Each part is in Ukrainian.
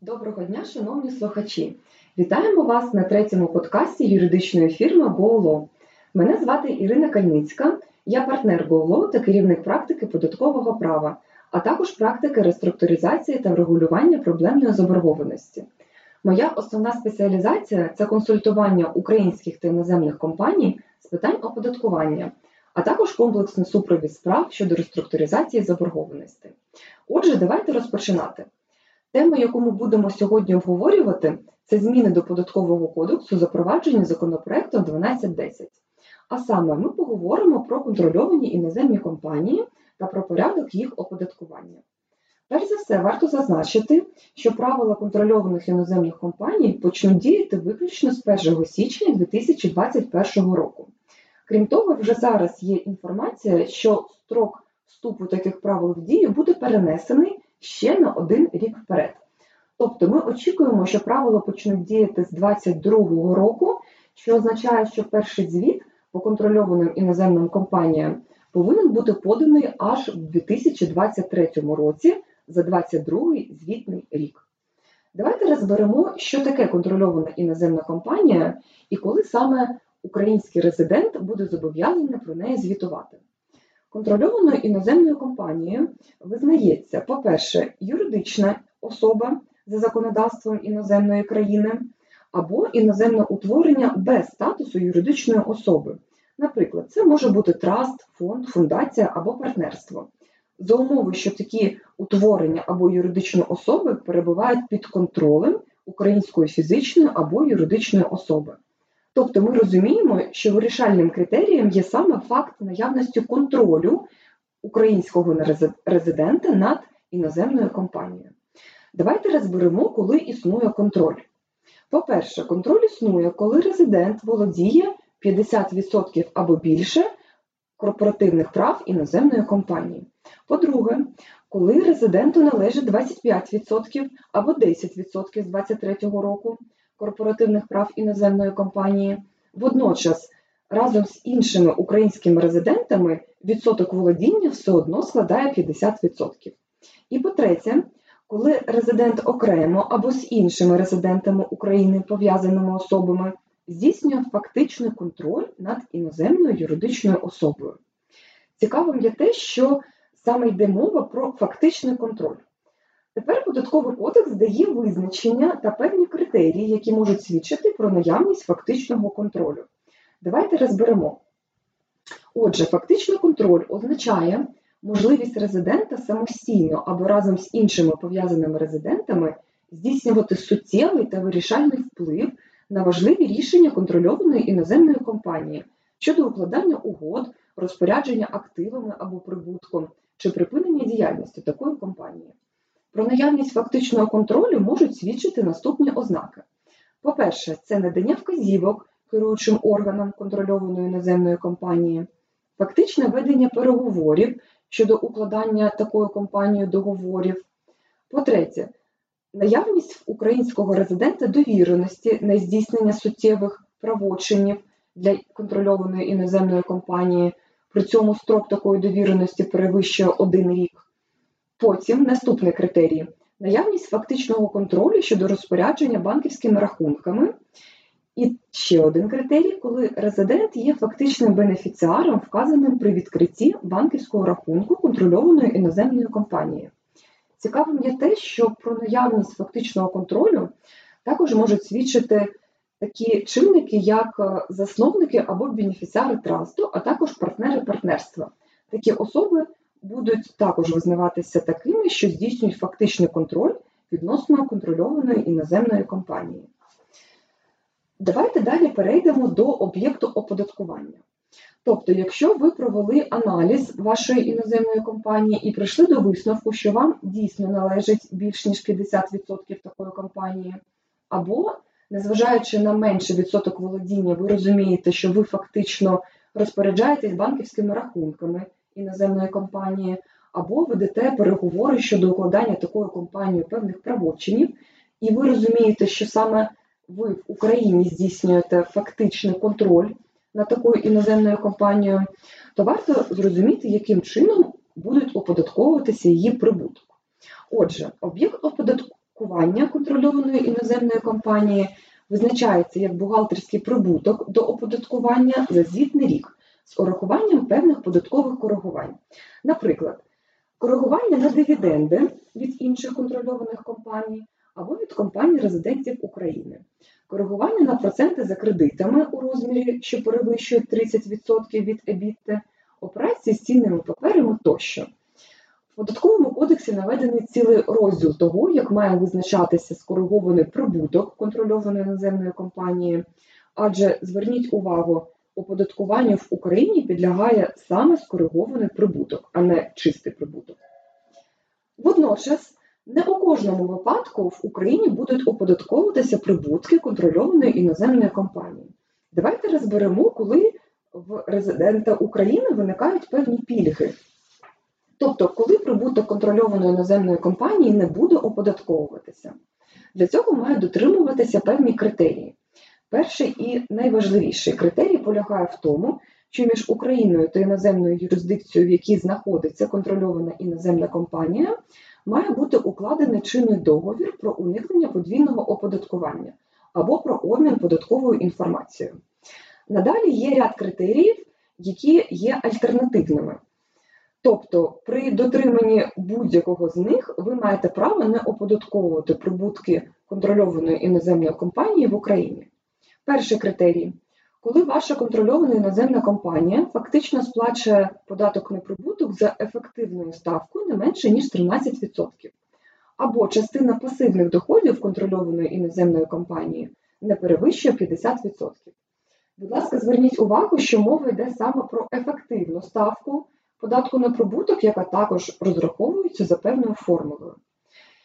Доброго дня, шановні слухачі! Вітаємо вас на третьому подкасті юридичної фірми GoLaw. Мене звати Ірина Кальницька, я партнер GoLaw та керівник практики податкового права, а також практики реструктуризації та врегулювання проблемної заборгованості. Моя основна спеціалізація це консультування українських та іноземних компаній з питань оподаткування, а також комплексний супровід справ щодо реструктуризації заборгованості. Отже, давайте розпочинати. Тема, яку ми будемо сьогодні обговорювати, це зміни до податкового кодексу, запроваджені законопроектом 1210. А саме ми поговоримо про контрольовані іноземні компанії та про порядок їх оподаткування. Перш за все, варто зазначити, що правила контрольованих іноземних компаній почнуть діяти виключно з 1 січня 2021 року. Крім того, вже зараз є інформація, що строк вступу таких правил в дію буде перенесений ще на один рік вперед. Тобто ми очікуємо, що правила почнуть діяти з 2022 року, що означає, що перший звіт по контрольованим іноземним компаніям повинен бути поданий аж в 2023 році за 2022 звітний рік. Давайте розберемо, що таке контрольована іноземна компанія і коли саме український резидент буде зобов'язаний про неї звітувати. Контрольованою іноземною компанією визнається, по-перше, юридична особа за законодавством іноземної країни, або іноземне утворення без статусу юридичної особи. Наприклад, це може бути траст, фонд, фундація або партнерство. За умови, що такі утворення або юридичні особи перебувають під контролем української фізичної або юридичної особи. Тобто ми розуміємо, що вирішальним критерієм є саме факт наявності контролю українського резидента над іноземною компанією. Давайте розберемо, коли існує контроль. По-перше, контроль існує, коли резидент володіє 50% або більше корпоративних прав іноземної компанії. По-друге, коли резиденту належить 25% або 10% з 2023 року корпоративних прав іноземної компанії. Водночас, разом з іншими українськими резидентами відсоток володіння все одно складає 50%. І по-третє, коли резидент окремо або з іншими резидентами України пов'язаними особами здійснює фактичний контроль над іноземною юридичною особою. Цікавим є те, що саме йде мова про фактичний контроль. Тепер податковий кодекс дає визначення та певні критерії, які можуть свідчити про наявність фактичного контролю. Давайте розберемо. Отже, фактичний контроль означає можливість резидента самостійно або разом з іншими пов'язаними резидентами здійснювати суттєвий та вирішальний вплив на важливі рішення контрольованої іноземної компанії щодо укладання угод, розпорядження активами або прибутком чи припинення діяльності такої компанії. Про наявність фактичного контролю можуть свідчити наступні ознаки. По-перше, це надання вказівок керуючим органам контрольованої іноземної компанії, фактичне ведення переговорів щодо укладання такою компанією договорів. По-третє, наявність українського резидента довіреності на здійснення суттєвих правочинів для контрольованої іноземної компанії. При цьому строк такої довіреності перевищує один рік. Потім наступний критерій наявність фактичного контролю щодо розпорядження банківськими рахунками. І ще один критерій, коли резидент є фактичним бенефіціаром, вказаним при відкритті банківського рахунку контрольованої іноземною компанією. Цікавим є те, що про наявність фактичного контролю також можуть свідчити такі чинники, як засновники або бенефіціари трасту, а також партнери партнерства. Такі особи будуть також визнаватися такими, що здійснюють фактичний контроль відносно контрольованої іноземної компанії. Давайте далі перейдемо до об'єкту оподаткування. Тобто, якщо ви провели аналіз вашої іноземної компанії і прийшли до висновку, що вам дійсно належить більш ніж 50% такої компанії, або, незважаючи на менший відсоток володіння, ви розумієте, що ви фактично розпоряджаєтесь банківськими рахунками іноземної компанії, або ведете переговори щодо укладання такою компанією певних правочинів, і ви розумієте, що саме ви в Україні здійснюєте фактичний контроль над такою іноземною компанією, то варто зрозуміти, яким чином будуть оподатковуватися її прибуток. Отже, об'єкт оподаткування контрольованої іноземної компанії визначається як бухгалтерський прибуток до оподаткування за звітний рік з урахуванням певних податкових коригувань. Наприклад, коригування на дивіденди від інших контрольованих компаній або від компаній резидентів України, коригування на проценти за кредитами у розмірі, що перевищують 30% від ЕБІТТи, операції з цінними паперами тощо. В податковому кодексі наведений цілий розділ того, як має визначатися скоригований прибуток контрольованої іноземної компанії, адже зверніть увагу, оподаткуванню в Україні підлягає саме скоригований прибуток, а не чистий прибуток. Водночас, не у кожному випадку в Україні будуть оподатковуватися прибутки контрольованої іноземної компанії. Давайте розберемо, коли в резидента України виникають певні пільги. Тобто, коли прибуток контрольованої іноземної компанії не буде оподатковуватися. Для цього мають дотримуватися певні критерії. Перший і найважливіший критерій полягає в тому, що між Україною та іноземною юрисдикцією, в якій знаходиться контрольована іноземна компанія, має бути укладений чинний договір про уникнення подвійного оподаткування або про обмін податковою інформацією. Надалі є ряд критеріїв, які є альтернативними. Тобто, при дотриманні будь-якого з них ви маєте право не оподатковувати прибутки контрольованої іноземної компанії в Україні. Перший критерій. Коли ваша контрольована іноземна компанія фактично сплачує податок на прибуток за ефективною ставкою не менше, ніж 13%, або частина пасивних доходів контрольованої іноземної компанії не перевищує 50%. Будь ласка, зверніть увагу, що мова йде саме про ефективну ставку податку на прибуток, яка також розраховується за певною формулою.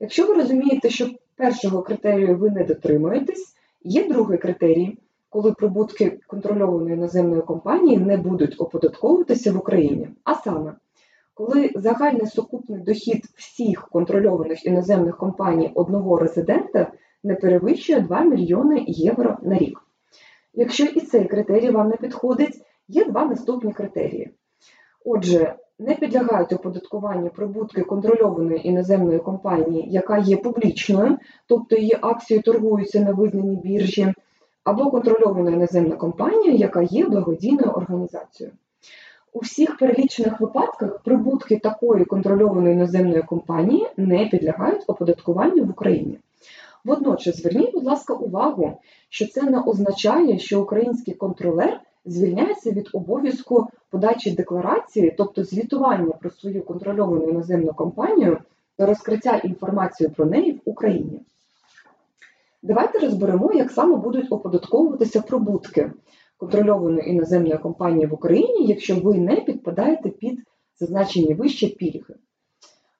Якщо ви розумієте, що першого критерію ви не дотримуєтесь, є другий критерій, коли прибутки контрольованої іноземної компанії не будуть оподатковуватися в Україні. А саме, коли загальний сукупний дохід всіх контрольованих іноземних компаній одного резидента не перевищує 2 мільйони євро на рік. Якщо і цей критерій вам не підходить, є два наступні критерії. Отже, не підлягають оподаткуванню прибутки контрольованої іноземної компанії, яка є публічною, тобто її акції торгуються на визнаній біржі, або контрольована іноземна компанія, яка є благодійною організацією. У всіх перелічених випадках прибутки такої контрольованої іноземної компанії не підлягають оподаткуванню в Україні. Водночас зверніть, будь ласка, увагу, що це не означає, що український контролер звільняється від обов'язку подачі декларації, тобто звітування про свою контрольовану іноземну компанію та розкриття інформації про неї в Україні. Давайте розберемо, як саме будуть оподатковуватися прибутки контрольованої іноземної компанії в Україні, якщо ви не підпадаєте під зазначені вище пільги.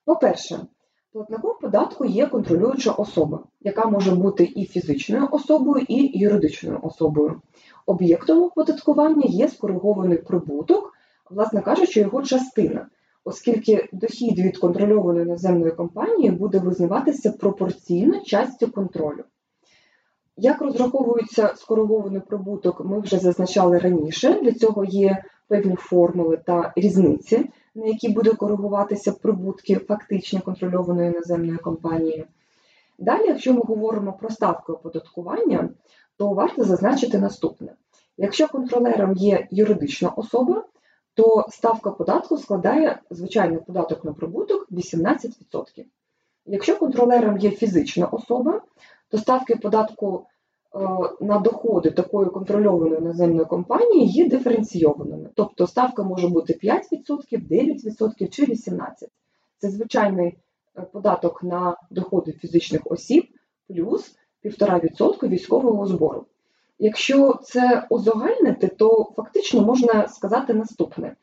По-перше, платником податку є контролююча особа, яка може бути і фізичною особою, і юридичною особою. Об'єктом оподаткування є скоригований прибуток, власне кажучи, його частина, оскільки дохід від контрольованої наземної компанії буде визнаватися пропорційно частю контролю. Як розраховується скоригований прибуток, ми вже зазначали раніше. Для цього є певні формули та різниці, на які буде коригуватися прибутки фактично контрольованої наземної компанії. Далі, якщо ми говоримо про ставки оподаткування, то варто зазначити наступне: якщо контролером є юридична особа, то ставка податку складає звичайний податок на прибуток 18%. Якщо контролером є фізична особа, то ставки податку на доходи такої контрольованої наземної компанії є диференційованими. Тобто ставка може бути 5%, 9% чи 18%. Це звичайний е, податок на доходи фізичних осіб плюс 1,5% військового збору. Якщо це узагальнити, то фактично можна сказати наступне: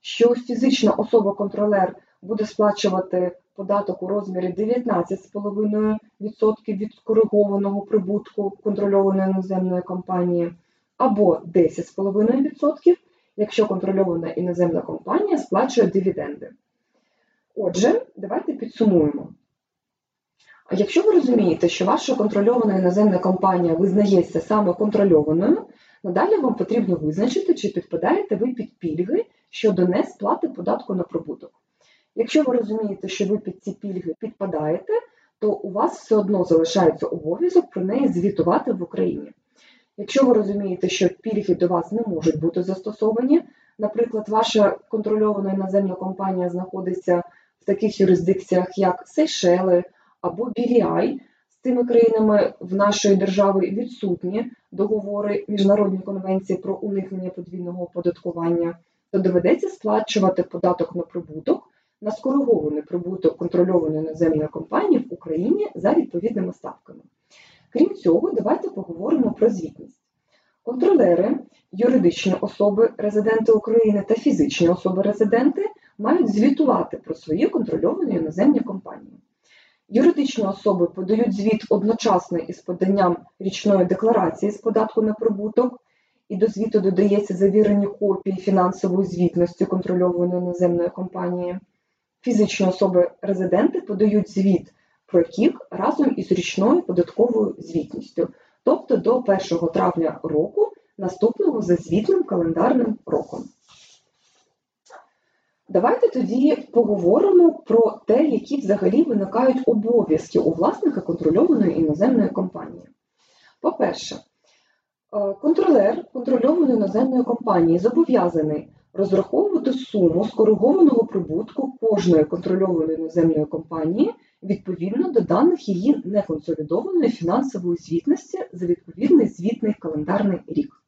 що фізична особа-контролер буде сплачувати податок у розмірі 19,5% від скоригованого прибутку контрольованої іноземної компанії, або 10,5%, якщо контрольована іноземна компанія сплачує дивіденди. Отже, давайте підсумуємо. Якщо ви розумієте, що ваша контрольована іноземна компанія визнається саме контрольованою, надалі вам потрібно визначити, чи підпадаєте ви під пільги щодо несплати податку на прибуток. Якщо ви розумієте, що ви під ці пільги підпадаєте, то у вас все одно залишається обов'язок про неї звітувати в Україні. Якщо ви розумієте, що пільги до вас не можуть бути застосовані, наприклад, ваша контрольована іноземна компанія знаходиться в таких юрисдикціях, як Сейшели або BVI, з цими країнами в нашої держави відсутні договори міжнародні конвенції про уникнення подвійного оподаткування, то доведеться сплачувати податок на прибуток на скоригований прибуток контрольованої іноземної компанії в Україні за відповідними ставками. Крім цього, давайте поговоримо про звітність. Контролери, юридичні особи, резиденти України та фізичні особи-резиденти мають звітувати про свої контрольовані іноземні компанії. Юридичні особи подають звіт одночасно із поданням річної декларації з податку на прибуток, і до звіту додається завірені копії фінансової звітності контрольованої іноземної компанії. Фізичні особи-резиденти подають звіт про КІК разом із річною податковою звітністю, тобто до 1 травня року, наступного за звітним календарним роком. Давайте тоді поговоримо про те, які взагалі виникають обов'язки у власника контрольованої іноземної компанії. По-перше, е, контролер контрольованої іноземної компанії зобов'язаний розраховувати суму скоригованого прибутку кожної контрольованої іноземної компанії відповідно до даних її неконсолідованої фінансової звітності за відповідний звітний календарний рік.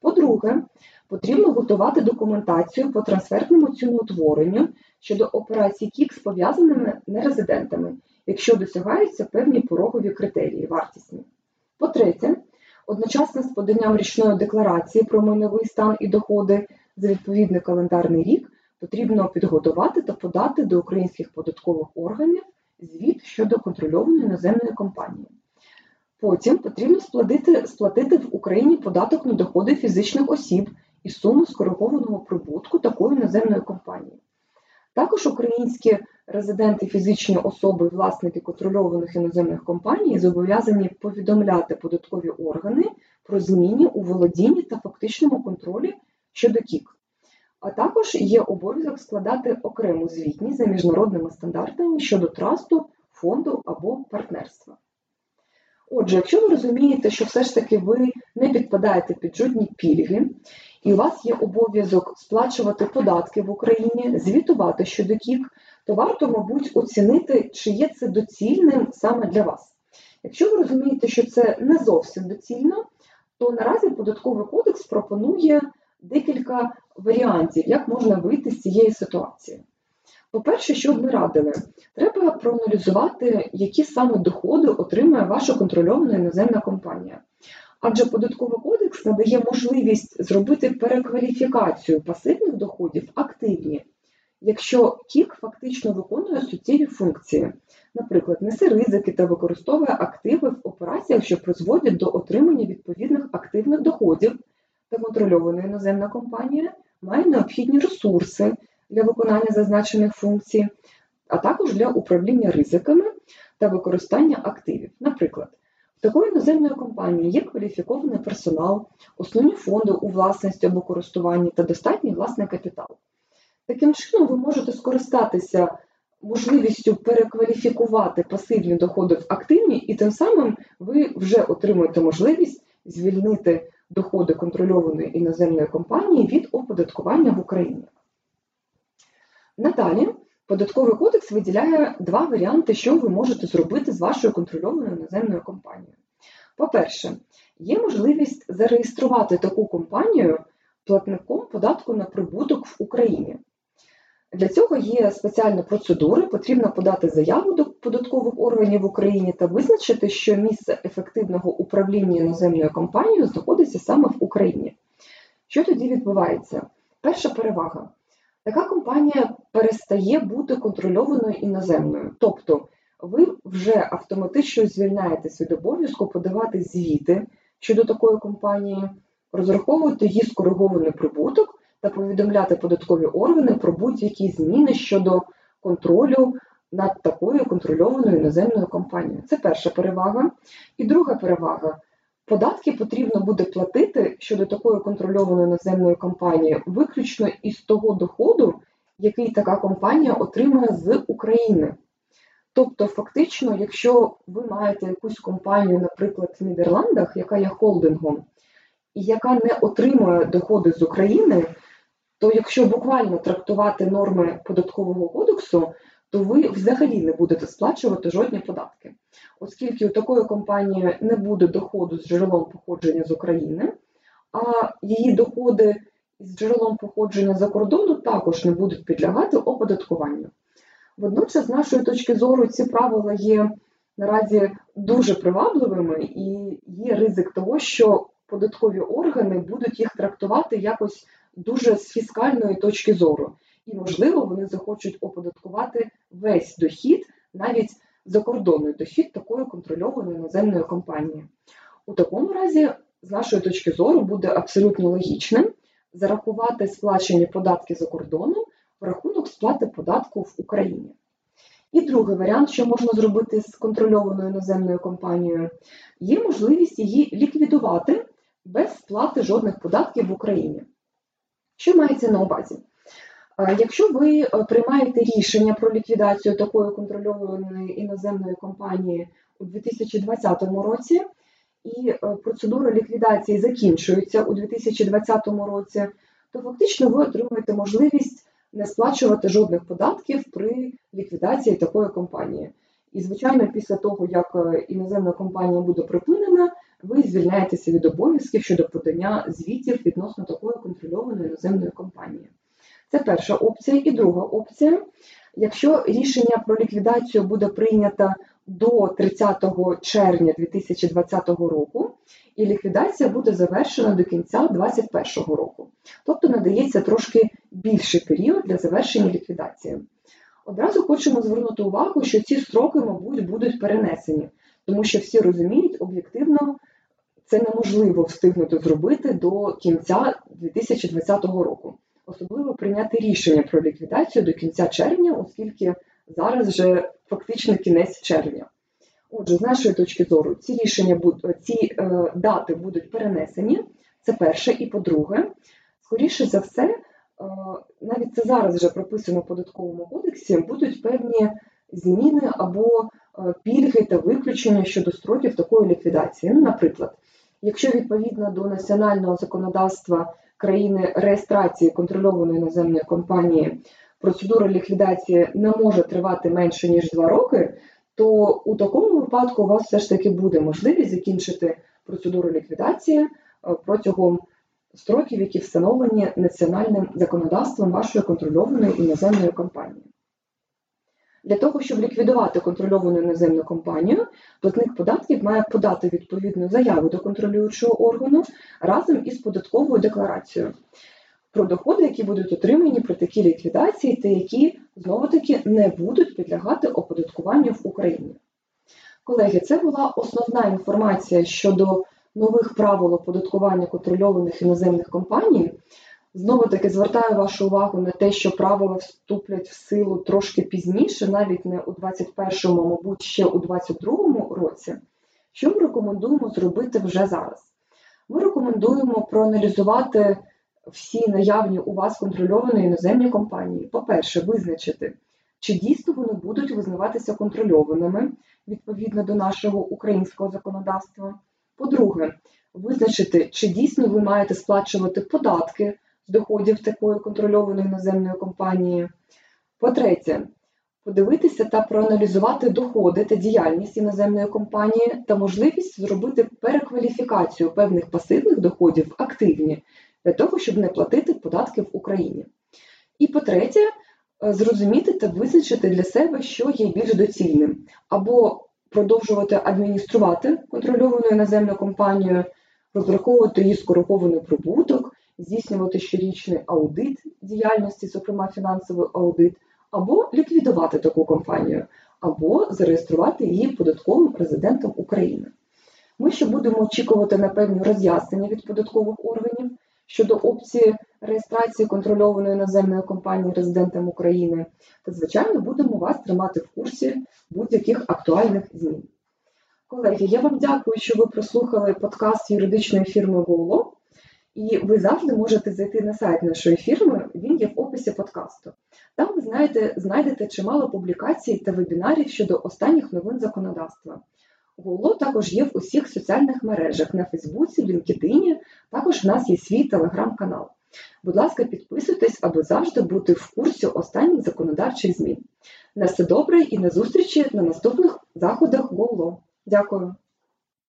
По-друге, потрібно готувати документацію по трансфертному ціноутворенню щодо операцій КІК з пов'язаними нерезидентами, якщо досягаються певні порогові критерії вартісні. По-третє, одночасно з поданням річної декларації про майновий стан і доходи за відповідний календарний рік потрібно підготувати та подати до українських податкових органів звіт щодо контрольованої іноземної компанії. Потім потрібно сплатити, сплатити в Україні податок на доходи фізичних осіб і суму скоригованого прибутку такої іноземної компанії. Також українські резиденти, фізичні особи власники контрольованих іноземних компаній зобов'язані повідомляти податкові органи про зміни у володінні та фактичному контролі щодо КІК. А також є обов'язок складати окрему звітність за міжнародними стандартами щодо трасту, фонду або партнерства. Отже, якщо ви розумієте, що все ж таки ви не підпадаєте під жодні пільги, і у вас є обов'язок сплачувати податки в Україні, звітувати щодо КІК, то варто, мабуть, оцінити, чи є це доцільним саме для вас. Якщо ви розумієте, що це не зовсім доцільно, то наразі податковий кодекс пропонує декілька варіантів, як можна вийти з цієї ситуації. По-перше, що б ми радили, треба проаналізувати, які саме доходи отримує ваша контрольована іноземна компанія. Адже податковий кодекс надає можливість зробити перекваліфікацію пасивних доходів активні, якщо КІК фактично виконує суттєві функції, наприклад, несе ризики та використовує активи в операціях, що призводять до отримання відповідних активних доходів контрольована іноземна компанія має необхідні ресурси для виконання зазначених функцій, а також для управління ризиками та використання активів. Наприклад, в такої іноземної компанії є кваліфікований персонал, основні фонди у власності або користуванні та достатній власний капітал. Таким чином, ви можете скористатися можливістю перекваліфікувати пасивні доходи в активні, і тим самим ви вже отримуєте можливість звільнити доходи контрольованої іноземної компанії від оподаткування в Україні. Надалі податковий кодекс виділяє два варіанти, що ви можете зробити з вашою контрольованою іноземною компанією. По-перше, є можливість зареєструвати таку компанію платником податку на прибуток в Україні. Для цього є спеціальні процедури, потрібно подати заяву до податкових органів в Україні та визначити, що місце ефективного управління іноземною компанією знаходиться саме в Україні. Що тоді відбувається? Перша перевага. Така компанія перестає бути контрольованою іноземною. Тобто ви вже автоматично звільняєтесь від обов'язку подавати звіти щодо такої компанії, розраховувати її скоригований прибуток та повідомляти податкові органи про будь-які зміни щодо контролю над такою контрольованою іноземною компанією. Це перша перевага. І друга перевага. Податки потрібно буде платити щодо такої контрольованої іноземної компанії виключно із того доходу, який така компанія отримує з України. Тобто, фактично, якщо ви маєте якусь компанію, наприклад, в Нідерландах, яка є холдингом, і яка не отримує доходи з України, то якщо буквально трактувати норми податкового кодексу, то ви взагалі не будете сплачувати жодні податки, оскільки у такої компанії не буде доходу з джерелом походження з України, а її доходи з джерелом походження за кордону також не будуть підлягати оподаткуванню. Водночас, з нашої точки зору, ці правила є наразі дуже привабливими і є ризик того, що податкові органи будуть їх трактувати якось дуже з фіскальної точки зору. І, можливо, вони захочуть оподаткувати весь дохід, навіть закордонний дохід такої контрольованої іноземної компанії. У такому разі, з нашої точки зору, буде абсолютно логічним зарахувати сплачені податки за кордоном в рахунок сплати податку в Україні. І другий варіант, що можна зробити з контрольованою іноземною компанією, є можливість її ліквідувати без сплати жодних податків в Україні. Що мається на увазі? Якщо ви е, приймаєте рішення про ліквідацію такої контрольованої іноземної компанії у 2020 році, і е, процедура ліквідації закінчується у 2020 році, то фактично ви отримуєте можливість не сплачувати жодних податків при ліквідації такої компанії. І, звичайно, після того, як е, іноземна компанія буде припинена, ви звільняєтеся від обов'язків щодо подання звітів відносно такої контрольованої іноземної компанії. Це перша опція. І друга опція. Якщо рішення про ліквідацію буде прийнято до 30 червня 2020 року, і ліквідація буде завершена до кінця 2021 року. Тобто надається трошки більший період для завершення ліквідації. Одразу хочемо звернути увагу, що ці строки, мабуть, будуть перенесені, тому що всі розуміють, об'єктивно це неможливо встигнути зробити до кінця 2020 року. Особливо прийняти рішення про ліквідацію до кінця червня, оскільки зараз вже фактично кінець червня. Отже, з нашої точки зору, ці рішення ці е, дати будуть перенесені. Це перше. І по-друге, скоріше за все, е, навіть це зараз вже прописано в податковому кодексі, будуть певні зміни або е, пільги та виключення щодо строків такої ліквідації. Ну, наприклад, якщо відповідно до національного законодавства країни реєстрації контрольованої іноземної компанії процедура ліквідації не може тривати менше ніж два роки, то у такому випадку у вас все ж таки буде можливість закінчити процедуру ліквідації е, протягом строків, які встановлені національним законодавством вашої контрольованої іноземної компанії. Для того, щоб ліквідувати контрольовану іноземну компанію, платник податків має подати відповідну заяву до контролюючого органу разом із податковою декларацією про доходи, які будуть отримані при такій ліквідації, та які знову-таки не будуть підлягати оподаткуванню в Україні. Колеги, це була основна інформація щодо нових правил оподаткування контрольованих іноземних компаній. Знову таки звертаю вашу увагу на те, що правила вступлять в силу трошки пізніше, навіть не у 21-му, мабуть, ще у 22-му році. Що ми рекомендуємо зробити вже зараз? Ми рекомендуємо проаналізувати всі наявні у вас контрольовані іноземні компанії. По-перше, визначити, чи дійсно вони будуть визнаватися контрольованими відповідно до нашого українського законодавства. По-друге, визначити, чи дійсно ви маєте сплачувати податки доходів такої контрольованої іноземної компанії. По-третє, подивитися та проаналізувати доходи та діяльність іноземної компанії та можливість зробити перекваліфікацію певних пасивних доходів активні для того, щоб не платити податки в Україні. І по-третє, е, зрозуміти та визначити для себе, що є більш доцільним, або продовжувати адмініструвати контрольовану іноземну компанію, розраховувати її скоригований прибуток, здійснювати щорічний аудит діяльності, зокрема фінансовий аудит, або ліквідувати таку компанію, або зареєструвати її податковим резидентом України. Ми ще будемо очікувати на певні роз'яснення від податкових органів щодо опції реєстрації контрольованої іноземної компанії резидентом України, та, звичайно, будемо вас тримати в курсі будь-яких актуальних змін. Колеги, я вам дякую, що ви прослухали подкаст юридичної фірми GoLaw. І ви завжди можете зайти на сайт нашої фірми, він є в описі подкасту. Там ви знаєте, знайдете чимало публікацій та вебінарів щодо останніх новин законодавства. Голо також є в усіх соціальних мережах на Фейсбуці, LinkedIn, також в нас є свій телеграм-канал. Будь ласка, підписуйтесь, аби завжди бути в курсі останніх законодавчих змін. На все добре і на зустрічі на наступних заходах ГОЛО. Дякую.